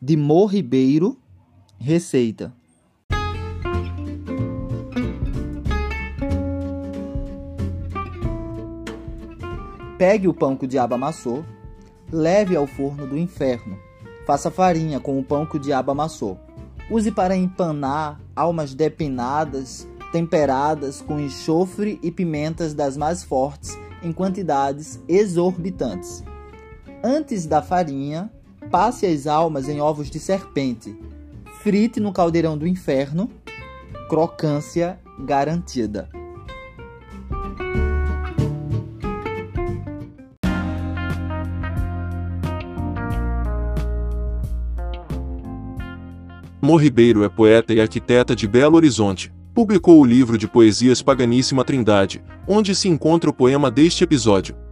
de Mo Ribeiro, receita. Pegue o pão que o diabo amassou, leve ao forno do inferno. Faça farinha com o pão que o diabo amassou. Use para empanar almas depinadas, temperadas com enxofre e pimentas das mais fortes em quantidades exorbitantes. Antes da farinha, passe as almas em ovos de serpente. Frite no caldeirão do inferno. Crocância garantida. Mo Ribeiro é poeta e arquiteta de Belo Horizonte. Publicou o livro de poesias Paganíssima Trindade, onde se encontra o poema deste episódio.